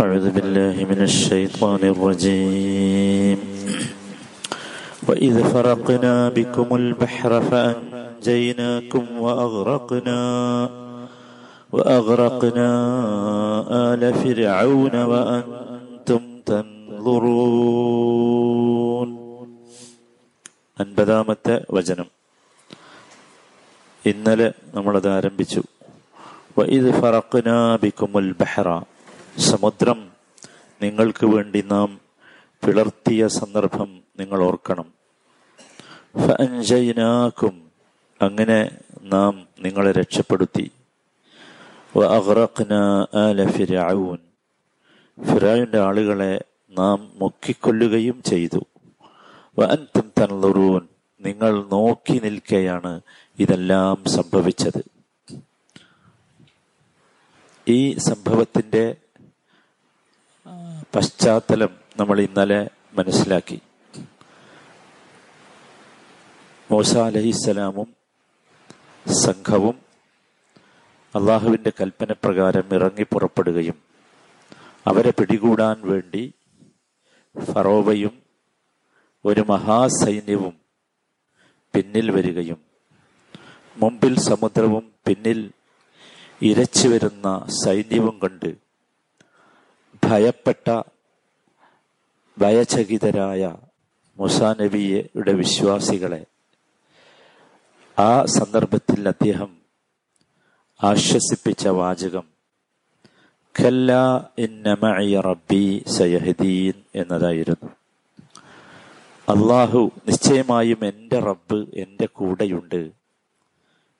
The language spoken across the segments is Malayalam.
أعوذ بالله من الشيطان الرجيم وإذ فرقنا بكم البحر فأنجيناكم وأغرقنا وأغرقنا آل فرعون وأنتم تنظرون അൻപതാമത്തെ വചനം ഇന്നലെ നമ്മളത് ആരംഭിച്ചു വഇദ് ഫറഖ്നാ ബിക്കുമുൽ ബഹ്റ സമുദ്രം നിങ്ങൾക്ക് വേണ്ടി നാം പിളർത്തിയ സന്ദർഭം നിങ്ങൾ ഓർക്കണം. ഫഅൻജയ്നാക്കും അങ്ങനെ നാം നിങ്ങളെ രക്ഷപ്പെടുത്തി. ഫിറായുന്റെ ആളുകളെ നാം മുക്കിക്കൊല്ലുകയും ചെയ്തു. തൻളുറൂൻ നിങ്ങൾ നോക്കി നിൽക്കെയാണ് ഇതെല്ലാം സംഭവിച്ചത്. ഈ സംഭവത്തിന്റെ പശ്ചാത്തലം നമ്മൾ ഇന്നലെ മനസ്സിലാക്കി. മൂസ അലഹിസ്സലാമും സംഘവും അള്ളാഹുവിന്റെ കൽപ്പന പ്രകാരം ഇറങ്ങി പുറപ്പെടുകയും അവരെ പിടികൂടാൻ വേണ്ടി ഫറോവയും ഒരു മഹാസൈന്യവും പിന്നിൽ വരികയും മുമ്പിൽ സമുദ്രവും പിന്നിൽ ഇരച്ചു വരുന്ന സൈന്യവും കണ്ട് ഭയപ്പെട്ട ഭയചകിതരായ മുസാനബിയുടെ വിശ്വാസികളെ ആ സന്ദർഭത്തിൽ അദ്ദേഹം ആശ്വസിപ്പിച്ച വാചകം ഖല്ല റബ്ബി എന്നതായിരുന്നു. അള്ളാഹു നിശ്ചയമായും എന്റെ റബ്ബ് എന്റെ കൂടെയുണ്ട്.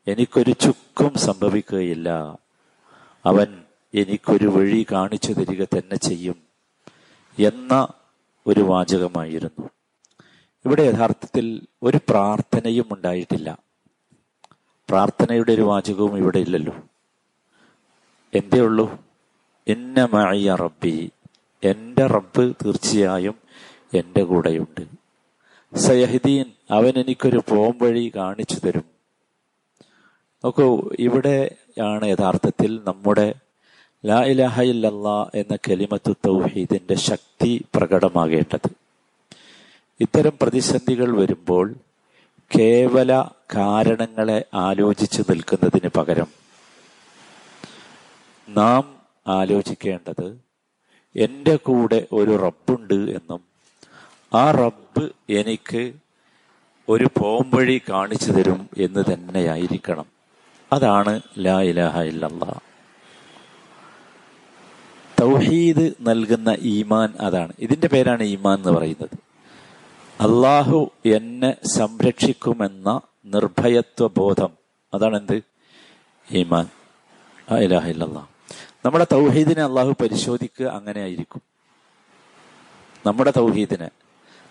എനിക്കൊരു ചുക്കും സംഭവിക്കുകയില്ല. അവൻ എനിക്കൊരു വഴി കാണിച്ചു തരിക തന്നെ ചെയ്യും എന്ന ഒരു വാചകമായിരുന്നു. ഇവിടെ യഥാർത്ഥത്തിൽ ഒരു പ്രാർത്ഥനയും ഉണ്ടായിട്ടില്ല. പ്രാർത്ഥനയുടെ ഒരു വാചകവും ഇവിടെ ഇല്ലല്ലോ. എന്തേ ഉള്ളൂ? എന്നമായ റബ്ബി എന്റെ റബ്ബ് തീർച്ചയായും എന്റെ കൂടെയുണ്ട്. സയഹദീൻ അവൻ എനിക്കൊരു പോംവഴി കാണിച്ചു തരും. നോക്കൂ ഇവിടെയാണ് യഥാർത്ഥത്തിൽ നമ്മുടെ ലാ ഇലാഹ ഇല്ലല്ലാ എന്ന കലിമത്തു തൗഹീദിന്റെ ശക്തി പ്രകടമാകേണ്ടത്. ഇത്തരം പ്രതിസന്ധികൾ വരുമ്പോൾ കേവല കാരണങ്ങളെ ആലോചിച്ച് നിൽക്കുന്നതിന് പകരം നാം ആലോചിക്കേണ്ടത് എന്റെ കൂടെ ഒരു റബ്ബുണ്ട് എന്നും ആ റബ്ബ് എനിക്ക് ഒരു പോംവഴി കാണിച്ചു തരും എന്ന് തന്നെയായിരിക്കണം. അതാണ് ലാ ഇലാഹ ഇല്ലല്ല. തൗഹീദ് നൽകുന്ന ഈമാൻ അതാണ്. ഇതിന്റെ പേരാണ് ഈമാൻ എന്ന് പറയുന്നത്. അള്ളാഹു എന്നെ സംരക്ഷിക്കുമെന്ന നിർഭയത്വ ബോധം അതാണ് എന്ത് ഈമാൻ ഇലാഹില്ലാ നമ്മുടെ തൗഹീദിനെ അള്ളാഹു പരിശോധിക്കുക അങ്ങനെ ആയിരിക്കും നമ്മുടെ തൗഹീദിനെ.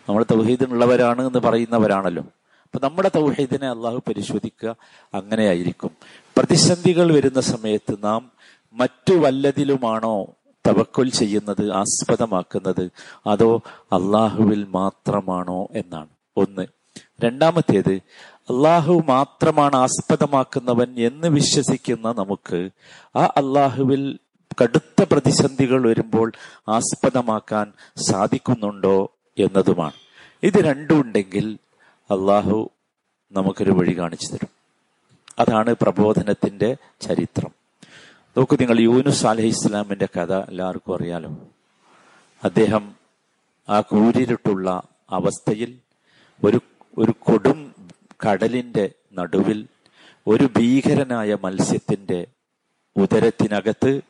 നമ്മൾ തൗഹീദിനുള്ളവരാണ് എന്ന് പറയുന്നവരാണല്ലോ. അപ്പൊ നമ്മുടെ തൗഹീദിനെ അള്ളാഹു പരിശോധിക്കുക അങ്ങനെ ആയിരിക്കും പ്രതിസന്ധികൾ വരുന്ന സമയത്ത് നാം മറ്റു വല്ലതിലുമാണോ തവക്കുൽ ചെയ്യുന്നത് ആസ്പദമാക്കുന്നത് അതോ അള്ളാഹുവിൽ മാത്രമാണോ എന്നാണ്. ഒന്ന്. രണ്ടാമത്തേത് അള്ളാഹു മാത്രമാണ് ആസ്പദമാക്കുന്നവൻ എന്ന് വിശ്വസിക്കുന്ന നമുക്ക് ആ അള്ളാഹുവിൽ കടുത്ത പ്രതിസന്ധികൾ വരുമ്പോൾ ആസ്പദമാക്കാൻ സാധിക്കുന്നുണ്ടോ എന്നതുമാണ്. ഇത് രണ്ടും ഉണ്ടെങ്കിൽ അള്ളാഹു നമുക്കൊരു വഴി കാണിച്ചു തരും. അതാണ് പ്രബോധനത്തിന്റെ ചരിത്രം. നോക്കൂ നിങ്ങൾ യൂനുസ് അലഹി ഇസ്ലാമിന്റെ കഥ എല്ലാവർക്കും അറിയാലോ. അദ്ദേഹം ആ കൂരിരുട്ടുള്ള അവസ്ഥയിൽ ഒരു ഒരു കൊടും കടലിന്റെ നടുവിൽ ഒരു ഭീകരനായ മത്സ്യത്തിന്റെ ഉദരത്തിനകത്ത്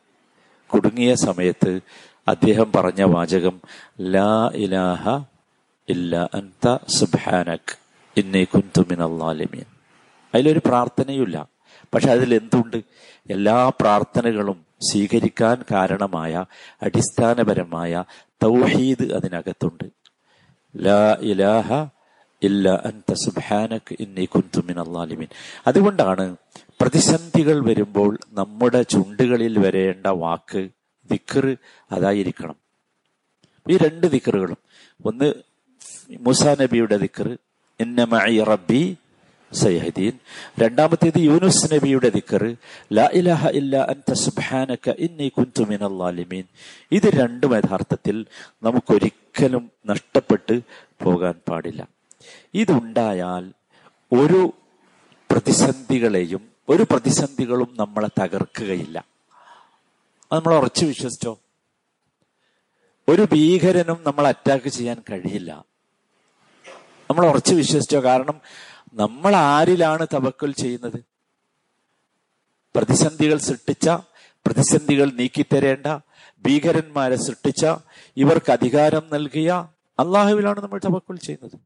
കുടുങ്ങിയ സമയത്ത് അദ്ദേഹം പറഞ്ഞ വാചകം ലാ ഇലാഹ ഇല്ല അൻത സുബ്ഹാനക് ഇന്നേ കുന്തുമിൻ അള്ളാലിമീൻ അതിലൊരു പ്രാർത്ഥനയുമില്ല. പക്ഷെ അതിൽ എന്തുണ്ട് എല്ലാ പ്രാർത്ഥനകളും സ്വീകരിക്കാൻ കാരണമായ അടിസ്ഥാനപരമായ തൗഹീദ് അതിനകത്തുണ്ട്. ലാ ഇലാഹ ഇല്ല അൻത സുബ്ഹാനക ഇന്നി കുന്തുമിൻ അള്ളാലിമീൻ അതുകൊണ്ടാണ് പ്രതിസന്ധികൾ വരുമ്പോൾ നമ്മുടെ ചുണ്ടുകളിൽ വരേണ്ട വാക്ക് ദിക്കർ അതായിരിക്കണം. ഈ രണ്ട് ദിക്കറുകളും ഒന്ന് മുസാ നബിയുടെ ദിക്കർ ഇന്നമഇ റബ്ബി സയഹദീൻ രണ്ടാമത്തേത് യൂനുസ് നബിയുടെ ദിക്കർ ലാ ഇലാഹ ഇല്ല അൻത സുബ്ഹാനക ഇന്നി കുന്തു മിനൽ ളാലിമീൻ ഇത് രണ്ടും യഥാർത്ഥത്തിൽ നമുക്കൊരിക്കലും നഷ്ടപ്പെട്ട് പോകാൻ പാടില്ല. ഇതുണ്ടായാൽ ഒരു പ്രതിസന്ധികളെയും ഒരു പ്രതിസന്ധികളും നമ്മളെ തകർക്കുകയില്ല. നമ്മൾ ഉറച്ചു വിശ്വസിച്ചോ? ഒരു ഭീകരനും നമ്മൾ അറ്റാക്ക് ചെയ്യാൻ കഴിയില്ല. നമ്മൾ ഉറച്ചു വിശ്വസിച്ചോ? കാരണം നമ്മൾ ആരിലാണ് തവക്കൽ ചെയ്യുന്നത്? പ്രതിസന്ധികൾ സൃഷ്ടിച്ച പ്രതിസന്ധികൾ നീക്കിത്തരേണ്ട ഭീകരന്മാരെ സൃഷ്ടിച്ച ഇവർക്ക് അധികാരം നൽകിയ അള്ളാഹുവിലാണ് നമ്മൾ തവക്കൽ ചെയ്യുന്നത്.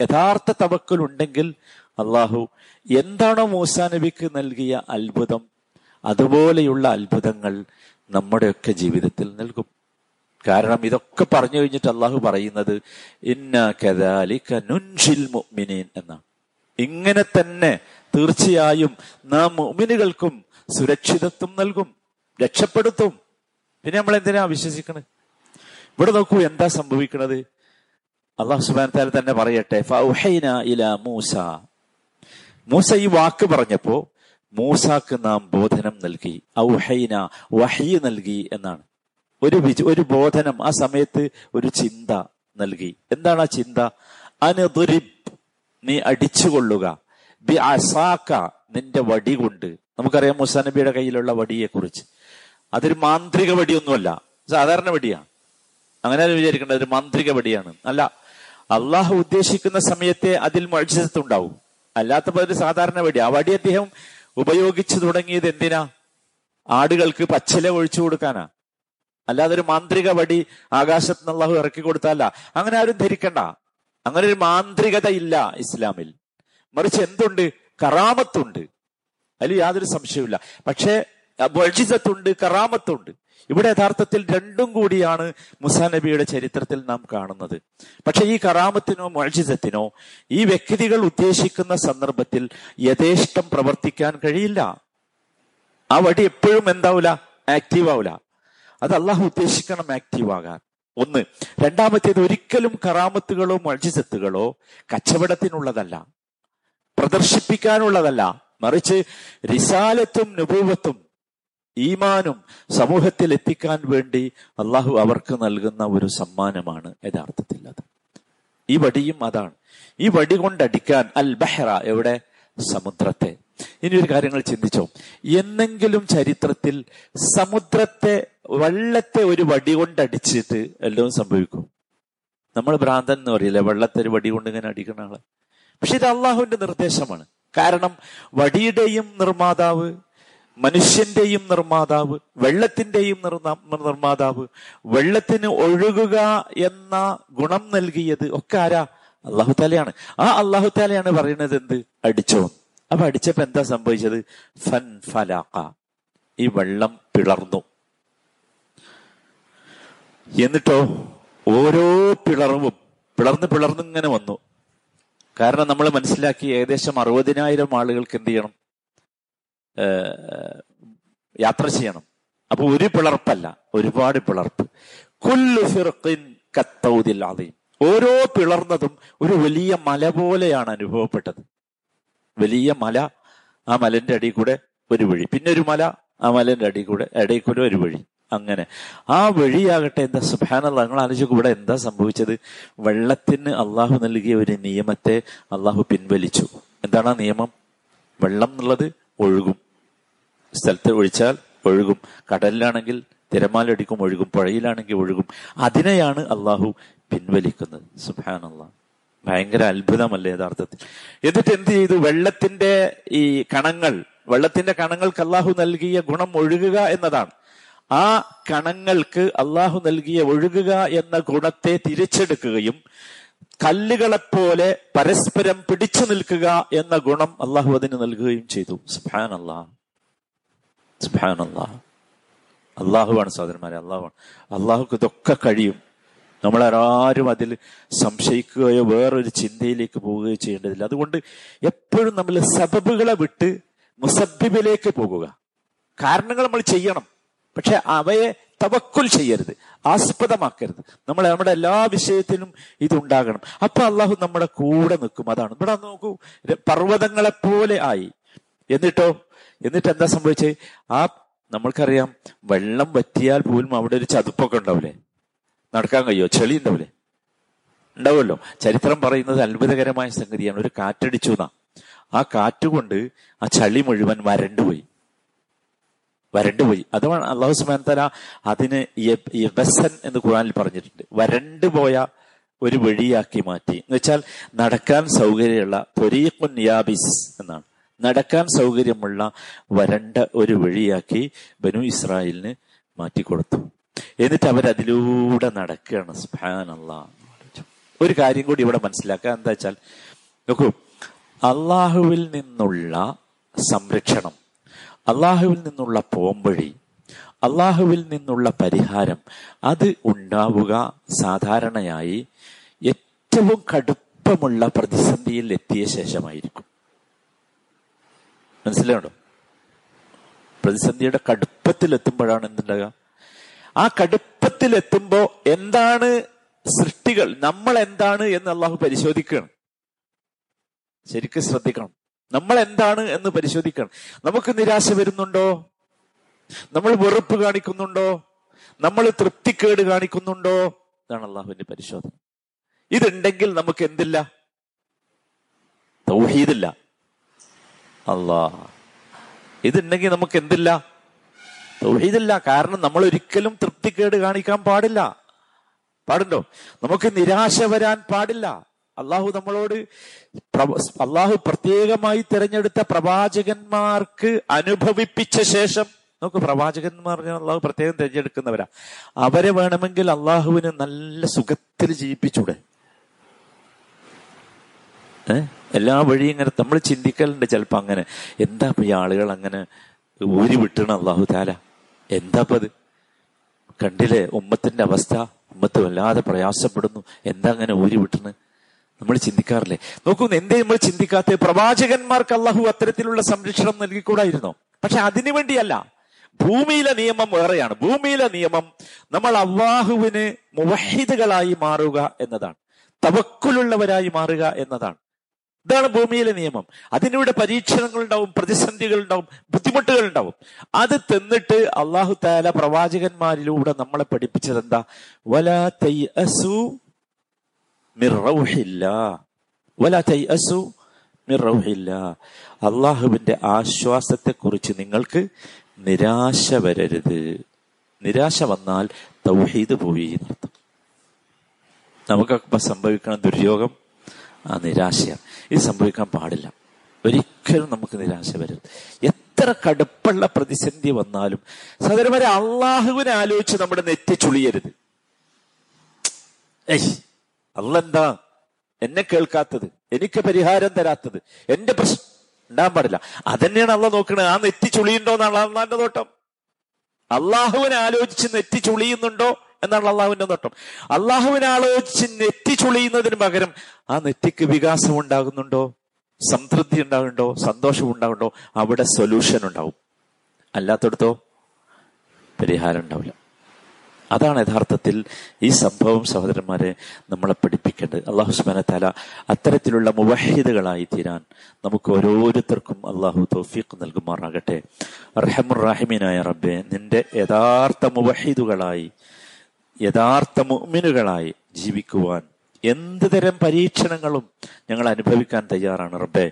യഥാർത്ഥ തവക്കൽ ഉണ്ടെങ്കിൽ അള്ളാഹു എന്താണോ മൂസാ നബിക്ക് നൽകിയ അത്ഭുതം അതുപോലെയുള്ള അത്ഭുതങ്ങൾ നമ്മുടെയൊക്കെ ജീവിതത്തിൽ നൽകും. കാരണം ഇതൊക്കെ പറഞ്ഞു കഴിഞ്ഞിട്ട് അള്ളാഹു പറയുന്നത് ഇന്ന കദാലിക നുൻഷിൽ മുഅ്മിനീൻ എന്നാണ്. ഇങ്ങനെ തന്നെ തീർച്ചയായും നാം മുഅ്മിനുകൾക്കും സുരക്ഷിതത്വം നൽകും രക്ഷപ്പെടുത്തും. പിന്നെ നമ്മൾ എന്തിനാ വിശ്വസിക്കണത് ഇവിടെ നോക്കൂ എന്താ സംഭവിക്കുന്നത് അള്ളാഹു സുബാൻ താല തന്നെ പറയട്ടെ മൂസ. മൂസ ഈ വാക്ക് പറഞ്ഞപ്പോ മൂസാക്ക് നാം ബോധനം നൽകി ഔഹൈന വഹി നൽകി എന്നാണ്. ഒരു ഒരു ബോധനം ആ സമയത്ത് ഒരു ചിന്ത നൽകി. എന്താണ് ആ ചിന്ത? അനുദുരിബ്. നീ അടിച്ചുകൊള്ളുക. ബി അസാക്ക നിന്റെ വടി കൊണ്ട്. നമുക്കറിയാം മുസാ നബിയുടെ കയ്യിലുള്ള വടിയെ കുറിച്ച് അതൊരു മാന്ത്രിക വടിയൊന്നുമല്ല. സാധാരണ വടിയാണ് അങ്ങനെ വിചാരിക്കേണ്ടത് ഒരു മാന്ത്രിക വടിയാണ്. അല്ല അള്ളാഹു ഉദ്ദേശിക്കുന്ന സമയത്തെ അതിൽ മത്സരത്തുണ്ടാവും അല്ലാത്തപ്പോ ഒരു സാധാരണ വടി ആ വടി അദ്ദേഹം ഉപയോഗിച്ചു തുടങ്ങിയത് എന്തിനാ? ആടുകൾക്ക് പച്ചില ഒഴിച്ചു കൊടുക്കാനാ. അല്ലാതെ ഒരു മാന്ത്രിക വടി ആകാശത്ത് നിന്നുള്ള ഇറക്കി കൊടുത്തല്ല അങ്ങനെ ആരും ധരിക്കണ്ട. അങ്ങനെ ഒരു മാന്ത്രികത ഇല്ല ഇസ്ലാമിൽ. മറിച്ച് എന്തുണ്ട്? കറാമത്തുണ്ട്. അതിൽ യാതൊരു സംശയവുമില്ല. പക്ഷേ വഴിസത്തുണ്ട് കറാമത്തുണ്ട്. ഇവിടെ യഥാർത്ഥത്തിൽ രണ്ടും കൂടിയാണ് മുസാ നബിയുടെ ചരിത്രത്തിൽ നാം കാണുന്നത്. പക്ഷെ ഈ കറാമത്തിനോ മൊഴിസത്തിനോ ഈ വ്യക്തികൾ ഉദ്ദേശിക്കുന്ന സന്ദർഭത്തിൽ യഥേഷ്ടം പ്രവർത്തിക്കാൻ കഴിയില്ല. ആ വടി എപ്പോഴും എന്താവൂല? ആക്റ്റീവ് ആവൂല അത് അള്ളാഹു ഉദ്ദേശിക്കണം ആക്റ്റീവ് ആകാൻ ഒന്ന് രണ്ടാമത്തേത് ഒരിക്കലും കറാമത്തുകളോ മൾജിസത്തുകളോ കച്ചവടത്തിനുള്ളതല്ല. പ്രദർശിപ്പിക്കാനുള്ളതല്ല. മറിച്ച് റിസാലത്തും നുപൂവത്തും ഈമാനും സമൂഹത്തിൽ എത്തിക്കാൻ വേണ്ടി അള്ളാഹു അവർക്ക് നൽകുന്ന ഒരു സമ്മാനമാണ് യഥാർത്ഥത്തിൽ അത്. ഈ വടിയും അതാണ്. ഈ വടി കൊണ്ടടിക്കാൻ അൽ ബഹ്റ എവിടെ? സമുദ്രത്തെ. ഇനി ഒരു കാര്യങ്ങൾ ചിന്തിച്ചോ. എന്നെങ്കിലും ചരിത്രത്തിൽ സമുദ്രത്തെ വെള്ളത്തെ ഒരു വടി കൊണ്ടടിച്ചിട്ട് എല്ലാം സംഭവിക്കും. നമ്മൾ ഭ്രാന്തൻ എന്ന് പറയില്ലേ വെള്ളത്തെ ഒരു വടി കൊണ്ട് ഇങ്ങനെ അടിക്കുന്ന ആൾ. പക്ഷെ ഇത് അള്ളാഹുവിന്റെ നിർദ്ദേശമാണ്. കാരണം വടിയുടെയും നിർമ്മാതാവ് മനുഷ്യന്റെയും നിർമ്മാതാവ് വെള്ളത്തിന്റെയും നിർമ്മാതാവ് വെള്ളത്തിന് ഒഴുകുക എന്ന ഗുണം നൽകിയത് ഒക്കെ ആരാ? അള്ളാഹു താലയാണ് ആ അള്ളാഹു താലയാണ് പറയുന്നത് എന്ത്? അടിച്ചോ അപ്പൊ അടിച്ചപ്പോ എന്താ സംഭവിച്ചത്? ഫൻ ഫലാക്ക ഈ വെള്ളം പിളർന്നു. എന്നിട്ടോ ഓരോ പിളർവും പിളർന്ന് പിളർന്ന് ഇങ്ങനെ വന്നു. കാരണം നമ്മൾ മനസ്സിലാക്കി ഏകദേശം അറുപതിനായിരം ആളുകൾക്ക് എന്ത് ചെയ്യണം? യാത്ര ചെയ്യണം. അപ്പൊ ഒരു പിളർപ്പല്ല ഒരുപാട് പിളർപ്പ്. ഫിർഖിൻ ഓരോ പിളർന്നതും ഒരു വലിയ മല പോലെയാണ് അനുഭവപ്പെട്ടത്. വലിയ മല ആ മലന്റെ അടി കൂടെ ഒരു വഴി. പിന്നെ ഒരു മല ആ മലന്റെ അടി കൂടെ ഇടയിൽ കൂടെ ഒരു വഴി. അങ്ങനെ. ആ വഴിയാകട്ടെ എന്താ? സുഭാനല്ല നിങ്ങൾ ആലോചിക്കും ഇവിടെ എന്താ സംഭവിച്ചത്? വെള്ളത്തിന് അള്ളാഹു നൽകിയ ഒരു നിയമത്തെ അള്ളാഹു പിൻവലിച്ചു. എന്താണ് ആ നിയമം? വെള്ളം എന്നുള്ളത് ഒഴുകും. സ്ഥലത്ത് ഒഴിച്ചാൽ ഒഴുകും. കടലിലാണെങ്കിൽ തിരമാലടിക്കും ഒഴുകും. പുഴയിലാണെങ്കിൽ ഒഴുകും. അതിനെയാണ് അള്ളാഹു പിൻവലിക്കുന്നത്. സുഭാനല്ല ഭയങ്കര അത്ഭുതമല്ലേ യഥാർത്ഥത്തിൽ. എന്നിട്ട് എന്ത് ചെയ്തു? വെള്ളത്തിന്റെ ഈ കണങ്ങൾ വെള്ളത്തിന്റെ കണങ്ങൾക്ക് അള്ളാഹു നൽകിയ ഗുണം ഒഴുകുക എന്നതാണ്. ആ കണങ്ങൾക്ക് അള്ളാഹു നൽകിയ ഒഴുകുക എന്ന ഗുണത്തെ തിരിച്ചെടുക്കുകയും കല്ലുകളെപ്പോലെ പരസ്പരം പിടിച്ചു നിൽക്കുക എന്ന ഗുണം അള്ളാഹു അതിന് നൽകുകയും ചെയ്തു. സുഹാൻ അള്ളാഹ് സുഹാൻ അള്ളാഹ് അള്ളാഹുവാണ് സഹോദരന്മാരെ അള്ളാഹുവാണ് അള്ളാഹുക്ക് ഇതൊക്കെ കഴിയും. നമ്മളാരും അതിൽ സംശയിക്കുകയോ വേറൊരു ചിന്തയിലേക്ക് പോവുകയോ ചെയ്യേണ്ടതില്ല. അതുകൊണ്ട് എപ്പോഴും നമ്മൾ സബബുകളെ വിട്ട് മുസബിബിലേക്ക് പോകുക. കാരണങ്ങൾ നമ്മൾ ചെയ്യണം. പക്ഷെ അവയെ തവക്കുൽ ചെയ്യരുത്. ആസ്പദമാക്കരുത്. നമ്മൾ നമ്മുടെ എല്ലാ വിഷയത്തിലും ഇതുണ്ടാകണം. അപ്പൊ അള്ളാഹു നമ്മുടെ കൂടെ നിൽക്കും. അതാണ്. ഇവിടെ നോക്കൂ പർവതങ്ങളെ പോലെ ആയി. എന്നിട്ടോ? എന്നിട്ട് എന്താ സംഭവിച്ചത്? ആ നമ്മൾക്കറിയാം വെള്ളം വറ്റിയാൽ പോലും അവിടെ ഒരു ചതുപ്പൊക്കെ ഉണ്ടാവില്ലേ? നടക്കാൻ കഴിയോ? ചെളി ഉണ്ടാവില്ലേ ഉണ്ടാവുമല്ലോ. ചരിത്രം പറയുന്നത് അത്ഭുതകരമായ സംഗതിയാണ്. ഒരു കാറ്റടിച്ചു എന്നാ. ആ കാറ്റുകൊണ്ട് ആ ചളി മുഴുവൻ വരണ്ടുപോയി വരണ്ടുപോയി അതാണ് അള്ളാഹു സുബാൻ തല അതിന് യബസൻ എന്ന് ഖുറാനിൽ പറഞ്ഞിട്ടുണ്ട്. വരണ്ടുപോയ ഒരു വഴിയാക്കി മാറ്റി. എന്ന് വെച്ചാൽ നടക്കാൻ സൗകര്യമുള്ള ത്വരീഖുൻ യാബിസ് എന്നാണ്. നടക്കാൻ സൗകര്യമുള്ള വരണ്ട ഒരു വഴിയാക്കി ബനു ഇസ്രായേലിന് മാറ്റിക്കൊടുത്തു. എന്നിട്ട് അവരതിലൂടെ നടക്കുകയാണ്. സുഹാൻ ഒരു കാര്യം കൂടി ഇവിടെ മനസ്സിലാക്കുക. എന്താ വെച്ചാൽ നോക്കൂ അള്ളാഹുവിൽ നിന്നുള്ള സംരക്ഷണം അള്ളാഹുവിൽ നിന്നുള്ള പോംവഴി അള്ളാഹുവിൽ നിന്നുള്ള പരിഹാരം അത് ഉണ്ടാവുക സാധാരണയായി ഏറ്റവും കടുപ്പമുള്ള പ്രതിസന്ധിയിൽ എത്തിയ ശേഷമായിരിക്കും. മനസ്സിലാണോ പ്രതിസന്ധിയുടെ കടുപ്പത്തിൽ എത്തുമ്പോഴാണ് എന്തുണ്ടാകുക ആ കടുപ്പത്തിൽ എത്തുമ്പോ എന്താണ് സൃഷ്ടികൾ? നമ്മൾ എന്താണ് എന്ന് അള്ളാഹു പരിശോധിക്കണം. ശരിക്കും ശ്രദ്ധിക്കണം. നമ്മൾ എന്താണ് എന്ന് പരിശോധിക്കണം. നമുക്ക് നിരാശ വരുന്നുണ്ടോ? നമ്മൾ വെറുപ്പ് കാണിക്കുന്നുണ്ടോ? നമ്മൾ തൃപ്തിക്കേട് കാണിക്കുന്നുണ്ടോ? ഇതാണ് അള്ളാഹുവിന്റെ പരിശോധന. ഇതുണ്ടെങ്കിൽ നമുക്ക് എന്തില്ല തൗഹീദില്ല. അല്ലാ ഇതുണ്ടെങ്കിൽ നമുക്ക് എന്തില്ല തൗഹീദില്ല. കാരണം നമ്മൾ ഒരിക്കലും തൃപ്തിക്കേട് കാണിക്കാൻ പാടില്ല. പാടുണ്ടോ? നമുക്ക് നിരാശ വരാൻ പാടില്ല. അള്ളാഹു നമ്മളോട് അള്ളാഹു പ്രത്യേകമായി തിരഞ്ഞെടുത്ത പ്രവാചകന്മാർക്ക് അനുഭവിപ്പിച്ച ശേഷം നമുക്ക് പ്രവാചകന്മാർ അള്ളാഹു പ്രത്യേകം തിരഞ്ഞെടുക്കുന്നവരാ. അവരെ വേണമെങ്കിൽ അള്ളാഹുവിന് നല്ല സുഖത്തിൽ ജീവിപ്പിച്ചൂടെ. എല്ലാ വഴിയും ഇങ്ങനെ നമ്മൾ ചിന്തിക്കലുണ്ട് ചിലപ്പോ അങ്ങനെ. എന്താ ഈ ആളുകൾ അങ്ങനെ ഊരി വിട്ടണ അള്ളാഹു താല? എന്താ അത് കണ്ടില്ലേ? ഉമ്മത്തിന്റെ അവസ്ഥ. ഉമ്മത്ത് വല്ലാതെ പ്രയാസപ്പെടുന്നു. എന്താ അങ്ങനെ ഊരി വിട്ടണ്? നമ്മൾ ചിന്തിക്കാറില്ലേ? നോക്കൂ എന്തേ നമ്മൾ ചിന്തിക്കാത്ത പ്രവാചകന്മാർക്ക് അള്ളാഹു അത്തരത്തിലുള്ള സംരക്ഷണം നൽകിക്കൂടായിരുന്നോ? പക്ഷെ അതിനു വേണ്ടിയല്ല. ഭൂമിയിലെ നിയമം വേറെയാണ്. ഭൂമിയിലെ നിയമം നമ്മൾ അള്ളാഹുവിന് മുവഹിദുകളായി മാറുക എന്നതാണ്. തവക്കുലുള്ളവരായി മാറുക എന്നതാണ്. ഇതാണ് ഭൂമിയിലെ നിയമം. അതിനിവിടെ പരീക്ഷണങ്ങൾ ഉണ്ടാവും പ്രതിസന്ധികൾ ഉണ്ടാവും ബുദ്ധിമുട്ടുകൾ ഉണ്ടാവും അത് തിന്നിട്ട് അള്ളാഹു താല പ്രവാചകന്മാരിലൂടെ നമ്മളെ പഠിപ്പിച്ചത് എന്താ? വല തൈ അസു വലാ തൈ അസു മിറൗഹില്ല അള്ളാഹുവിന്റെ ആശ്വാസത്തെ കുറിച്ച് നിങ്ങൾക്ക് നിരാശ വരരുത്. നിരാശ വന്നാൽ തൗഹീദ് പോയി എന്നർത്ഥം. നമുക്കൊക്കെ സംഭവിക്കണം ദുര്യോഗം ആ നിരാശയാണ്. ഇത് സംഭവിക്കാൻ പാടില്ല. ഒരിക്കലും നമുക്ക് നിരാശ വരും എത്ര കടുപ്പുള്ള പ്രതിസന്ധി വന്നാലും സഹോദരന്മാരെ അള്ളാഹുവിനെ ആലോചിച്ച് നമ്മുടെ നെറ്റി ചുളിയരുത്. ഏയ് അല്ലെന്താ എന്നെ കേൾക്കാത്തത് എനിക്ക് പരിഹാരം തരാത്തത് എന്റെ പ്രശ്നം ഉണ്ടാകാൻ പാടില്ല. അതന്നെയാണ് അള്ള നോക്കണത്. ആ നെറ്റി ചുളിയുണ്ടോ എന്നാണ് അള്ളാന്റെ നോട്ടം അള്ളാഹുവിനെ ആലോചിച്ച് നെറ്റി ചുളിയുന്നുണ്ടോ? എന്നാണ് അള്ളാഹുവിന്റെ നോട്ടം. അള്ളാഹുവിനെ ആലോചിച്ച് നെറ്റി ചുളിയുന്നതിന് പകരം ആ നെറ്റിക്ക് വികാസം ഉണ്ടാകുന്നുണ്ടോ? സംതൃപ്തി ഉണ്ടാകുന്നുണ്ടോ? സന്തോഷം ഉണ്ടാകുന്നുണ്ടോ? അവിടെ സൊല്യൂഷൻ ഉണ്ടാവും. അല്ലാത്തടത്തോ പരിഹാരം ഉണ്ടാവില്ല. അതാണ് യഥാർത്ഥത്തിൽ ഈ സംഭവം സഹോദരന്മാരെ നമ്മളെ പഠിപ്പിക്കേണ്ടത്. അള്ളാഹു സുബാന തല അത്തരത്തിലുള്ള മുവഹിദുകളായി തീരാൻ നമുക്ക് ഓരോരുത്തർക്കും അള്ളാഹു തോഫീഖ് നൽകുമാറാകട്ടെ. റഹമുറാഹിമീനായ റബ്ബെ നിന്റെ യഥാർത്ഥ മുവഹിദുകളായി യഥാർത്ഥ മുഅ്മിനുകളായി ജീവിക്കുവാൻ എന്ത് തരം പരീക്ഷണങ്ങളും ഞങ്ങൾ അനുഭവിക്കാൻ തയ്യാറാണ് റബ്ബെ.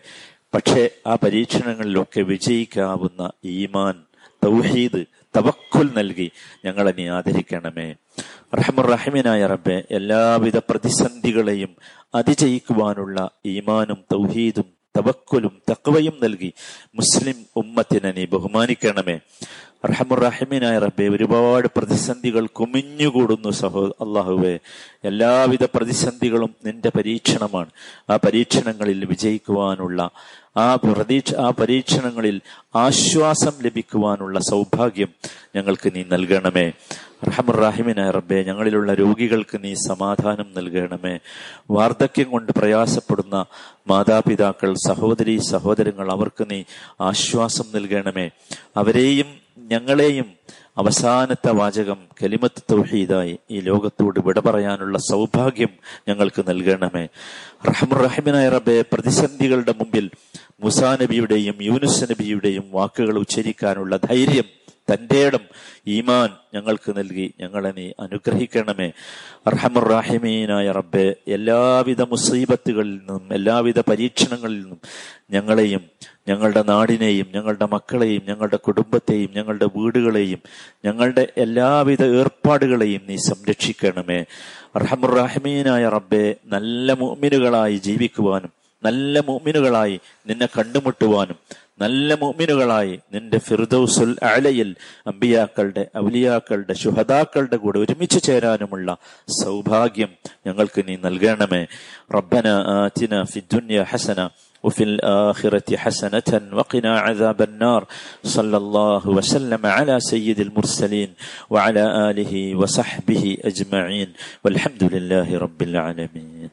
പക്ഷേ ആ പരീക്ഷണങ്ങളിലൊക്കെ വിജയിക്കാവുന്ന ഈമാൻ തൗഹീദ് തവക്കുൽ നൽകി ഞങ്ങളെ നീ ആദരിക്കണമേ. റഹമുറഹിമിനായ റബ്ബെ എല്ലാവിധ പ്രതിസന്ധികളെയും അതിജയിക്കുവാനുള്ള ഈമാനും തൗഹീദും തവക്കുലും തക്വയും നൽകി മുസ്ലിം ഉമ്മത്തിനെ നീ ബഹുമാനിക്കണമേ. റഹമുറഹിമിനായ റബ്ബെ ഒരുപാട് പ്രതിസന്ധികൾ കുമിഞ്ഞുകൂടുന്നു സഹോ അള്ളാഹുവെ. എല്ലാവിധ പ്രതിസന്ധികളും നിന്റെ പരീക്ഷണമാണ്. ആ പരീക്ഷണങ്ങളിൽ വിജയിക്കുവാനുള്ള ആ പ്രതീക്ഷ ആ പരീക്ഷണങ്ങളിൽ ആശ്വാസം ലഭിക്കുവാനുള്ള സൗഭാഗ്യം ഞങ്ങൾക്ക് നീ നൽകണമേ. റഹമുറാഹിമിനായ റബ്ബെ ഞങ്ങളിലുള്ള രോഗികൾക്ക് നീ സമാധാനം നൽകണമേ. വാർദ്ധക്യം കൊണ്ട് പ്രയാസപ്പെടുന്ന മാതാപിതാക്കൾ സഹോദരി സഹോദരങ്ങൾ അവർക്ക് നീ ആശ്വാസം നൽകണമേ. അവരെയും ഞങ്ങളെയും അവസാനത്തെ വാചകം കലിമത്ത് തൗഹീദായി ഈ ലോകത്തോട് വിട പറയാനുള്ള സൗഭാഗ്യം ഞങ്ങൾക്ക് നൽകണമേ. റഹമുറഹിമിനായ റബ്ബെ പ്രതിസന്ധികളുടെ മുമ്പിൽ മുസാ നബിയുടെയും യൂനുസ് നബിയുടെയും വാക്കുകൾ ഉച്ചരിക്കാനുള്ള ധൈര്യം തന്റെ ഇടം ഈമാൻ ഞങ്ങൾക്ക് നൽകി ഞങ്ങളെ നീ അനുഗ്രഹിക്കണമേ. അർഹമുറാഹിമീനായ റബ്ബെ എല്ലാവിധ മുസീബത്തുകളിൽ നിന്നും എല്ലാവിധ പരീക്ഷണങ്ങളിൽ നിന്നും ഞങ്ങളെയും ഞങ്ങളുടെ നാടിനെയും ഞങ്ങളുടെ മക്കളെയും ഞങ്ങളുടെ കുടുംബത്തെയും ഞങ്ങളുടെ വീടുകളെയും ഞങ്ങളുടെ എല്ലാവിധ ഏർപ്പാടുകളെയും നീ സംരക്ഷിക്കണമേ. അർഹമുറാഹിമീനായ റബ്ബെ നല്ല മുഅ്മിനുകളായി ജീവിക്കുവാനും നല്ല മുഅ്മിനുകളായി നിന്നെ കണ്ടുമുട്ടുവാനും നല്ല മുഅ്മിനുകളായി നിന്റെ ഫിർദൌസുൽ അലയിൽ അമ്പിയാക്കളുടെ ഔലിയാക്കളുടെ ശുഹദാക്കളുടെ കൂടെ ഒരുമിച്ച് ചേരാനുമുള്ള സൗഭാഗ്യം ഞങ്ങൾക്ക് നീ നൽകണമേ റബ്ബന ആതിന ഫിദ്ദുനിയ ഹസന وفي الآخرة حسنة وقنا عذاب النار صلى الله وسلم على سيد المرسلين وعلى آله وصحبه أجمعين والحمد لله رب العالمين